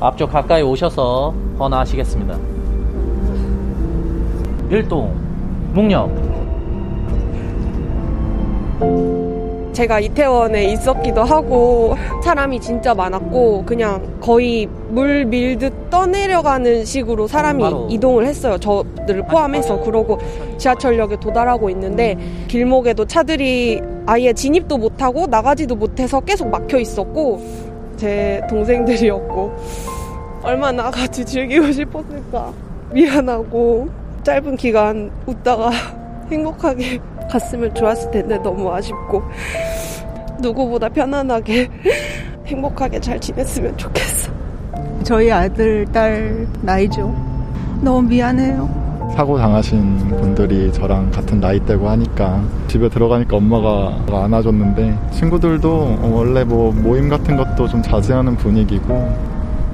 앞쪽 가까이 오셔서 헌화하시겠습니다. 일동 묵념 제가 이태원에 있었기도 하고 사람이 진짜 많았고 그냥 거의 물 밀듯 떠내려가는 식으로 사람이 이동을 했어요. 저들을 포함해서 그러고 지하철역에 도달하고 있는데 길목에도 차들이 아예 진입도 못하고 나가지도 못해서 계속 막혀 있었고 제 동생들이었고 얼마나 같이 즐기고 싶었을까 미안하고 짧은 기간 웃다가 행복하게 갔으면 좋았을 텐데 너무 아쉽고 누구보다 편안하게 행복하게 잘 지냈으면 좋겠어. 저희 아들, 딸 나이죠. 너무 미안해요. 사고 당하신 분들이 저랑 같은 나이대고 하니까 집에 들어가니까 엄마가 안아줬는데 친구들도 원래 뭐 모임 같은 것도 좀 자제하는 분위기고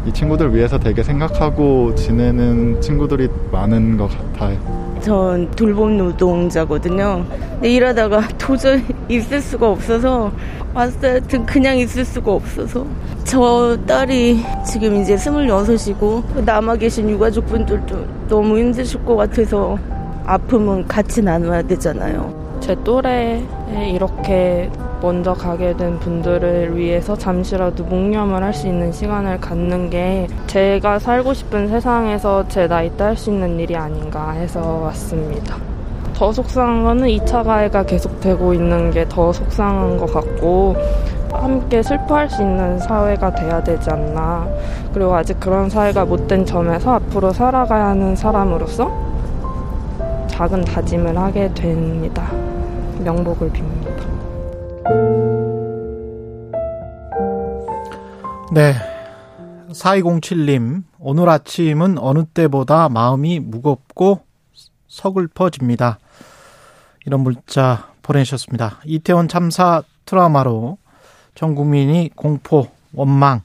이 친구들 위해서 되게 생각하고 지내는 친구들이 많은 것 같아요. 전 돌봄 노동자거든요. 근데 일하다가 도저히 있을 수가 없어서 왔어요. 그냥 있을 수가 없어서. 저 딸이 지금 이제 스물여섯이고 남아 계신 유가족분들도 너무 힘드실 것 같아서 아픔은 같이 나눠야 되잖아요. 제 또래에 이렇게 먼저 가게 된 분들을 위해서 잠시라도 묵념을 할 수 있는 시간을 갖는 게 제가 살고 싶은 세상에서 제 나이 때 할 수 있는 일이 아닌가 해서 왔습니다. 더 속상한 거는 2차 가해가 계속되고 있는 게 더 속상한 것 같고 함께 슬퍼할 수 있는 사회가 돼야 되지 않나. 그리고 아직 그런 사회가 못된 점에서 앞으로 살아가야 하는 사람으로서 작은 다짐을 하게 됩니다. 명복을 빕니다. 네. 4207님, 오늘 아침은 어느 때보다 마음이 무겁고 서글퍼집니다. 이런 문자 보내셨습니다. 이태원 참사 트라우마로 전 국민이 공포, 원망,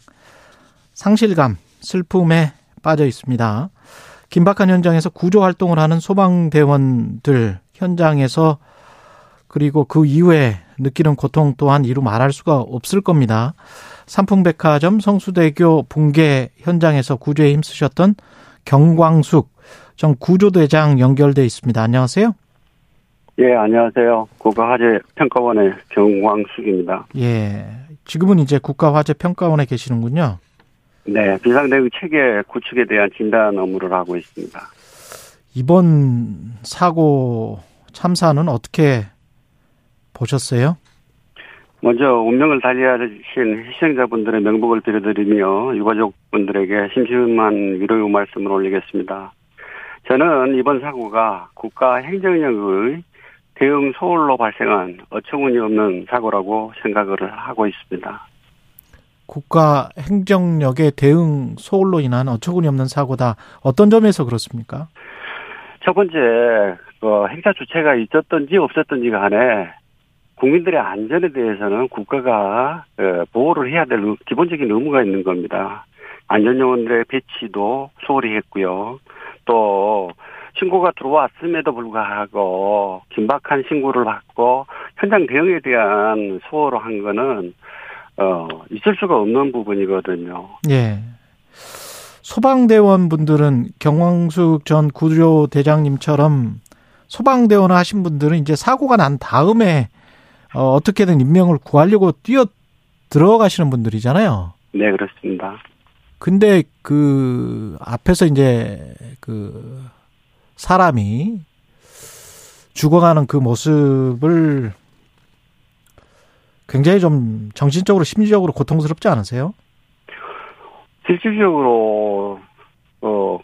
상실감, 슬픔에 빠져 있습니다. 긴박한 현장에서 구조 활동을 하는 소방대원들 현장에서 그리고 그 이후에 느끼는 고통 또한 이루 말할 수가 없을 겁니다. 삼풍백화점 성수대교 붕괴 현장에서 구조에 힘쓰셨던 경광숙 전 구조대장 연결돼 있습니다. 안녕하세요. 예, 안녕하세요. 국가화재 평가원의 경광숙입니다. 예. 지금은 이제 국가화재평가원에 계시는군요. 네, 비상대응 체계 구축에 대한 진단 업무를 하고 있습니다. 이번 사고 참사는 어떻게 보셨어요? 먼저 운명을 달리하신 희생자분들의 명복을 빌어드리며 유가족분들에게 심심한 위로의 말씀을 올리겠습니다. 저는 이번 사고가 국가 행정력의 대응 소홀로 발생한 어처구니 없는 사고라고 생각을 하고 있습니다. 국가 행정력의 대응 소홀로 인한 어처구니 없는 사고다. 어떤 점에서 그렇습니까? 첫 번째, 그 행사 주체가 있었던지 없었던지 간에 국민들의 안전에 대해서는 국가가 어, 보호를 해야 될 기본적인 의무가 있는 겁니다. 안전요원들의 배치도 소홀히 했고요. 또 신고가 들어왔음에도 불구하고 긴박한 신고를 받고 현장 대응에 대한 소홀을 한 거는 어 있을 수가 없는 부분이거든요. 예. 소방대원 분들은 경광숙 전 구조대장님처럼 소방대원 하신 분들은 이제 사고가 난 다음에 어, 어떻게든 인명을 구하려고 뛰어 들어가시는 분들이잖아요. 네, 그렇습니다. 근데 그 앞에서 이제 그 사람이 죽어가는 그 모습을 굉장히 좀 정신적으로 심리적으로 고통스럽지 않으세요? 실질적으로 어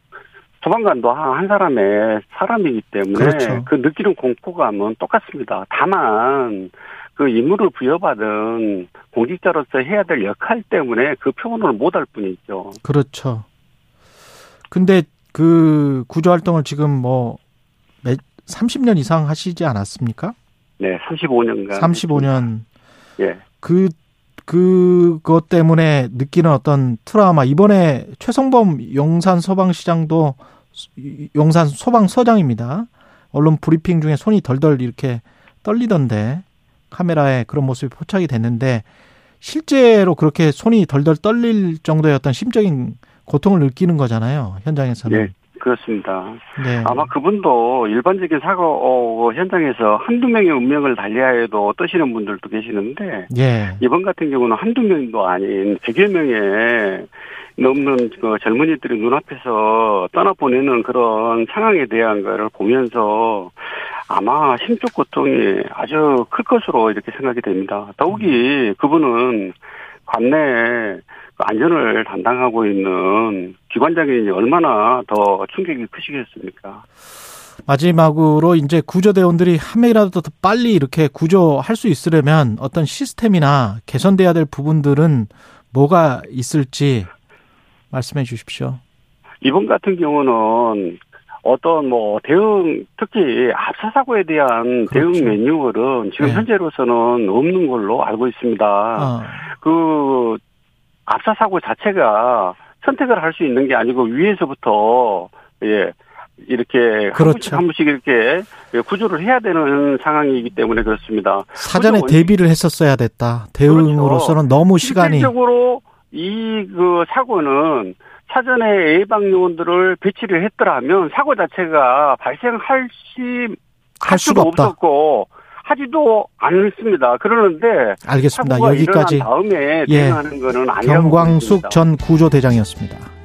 소방관도 한 사람의 사람이기 때문에 그렇죠. 그 느끼는 공포감은 똑같습니다. 다만 그 임무를 부여받은 공직자로서 해야 될 역할 때문에 그 표현을 못할 뿐이죠. 그렇죠. 근데 그 구조 활동을 지금 뭐 30년 이상 하시지 않았습니까? 네, 35년간. 35년. 예. 그 그것 때문에 느끼는 어떤 트라우마 이번에 최성범 용산 소방시장도 용산 소방서장입니다. 언론 브리핑 중에 손이 덜덜 이렇게 떨리던데 카메라에 그런 모습이 포착이 됐는데 실제로 그렇게 손이 덜덜 떨릴 정도의 어떤 심적인 고통을 느끼는 거잖아요. 현장에서는. 예, 그렇습니다. 네. 아마 그분도 일반적인 사고 어, 현장에서 한두 명의 운명을 달리하여도 떠시는 분들도 계시는데 예. 이번 같은 경우는 한두 명도 아닌 100여 명의 넘는 그 젊은이들이 눈앞에서 떠나보내는 그런 상황에 대한 거를 보면서 아마 심적 고통이 아주 클 것으로 이렇게 생각이 됩니다. 더욱이 그분은 관내 그 안전을 담당하고 있는 기관장이 얼마나 더 충격이 크시겠습니까? 마지막으로 이제 구조대원들이 한 명이라도 더 빨리 이렇게 구조할 수 있으려면 어떤 시스템이나 개선돼야 될 부분들은 뭐가 있을지 말씀해 주십시오. 이번 같은 경우는 어떤 뭐 대응 특히 압사 사고에 대한 그렇죠. 대응 매뉴얼은 지금 네. 현재로서는 없는 걸로 알고 있습니다. 어, 그 압사 사고 자체가 선택을 할 수 있는 게 아니고 위에서부터 예 이렇게 한 그렇죠. 한 분씩 이렇게 구조를 해야 되는 상황이기 때문에 그렇습니다. 사전에 대비를 했었어야 됐다. 대응으로서는 너무 시간이 실질적으로 이 그 사고는 사전에 예방 요원들을 배치를 했더라면 사고 자체가 발생할 시 할 수가. 없었고 하지도 않습니다. 그러는데 알겠습니다. 여기까지 다음에 예. 대응하는 거는 아니라고 경광숙. 전 구조대장이었습니다.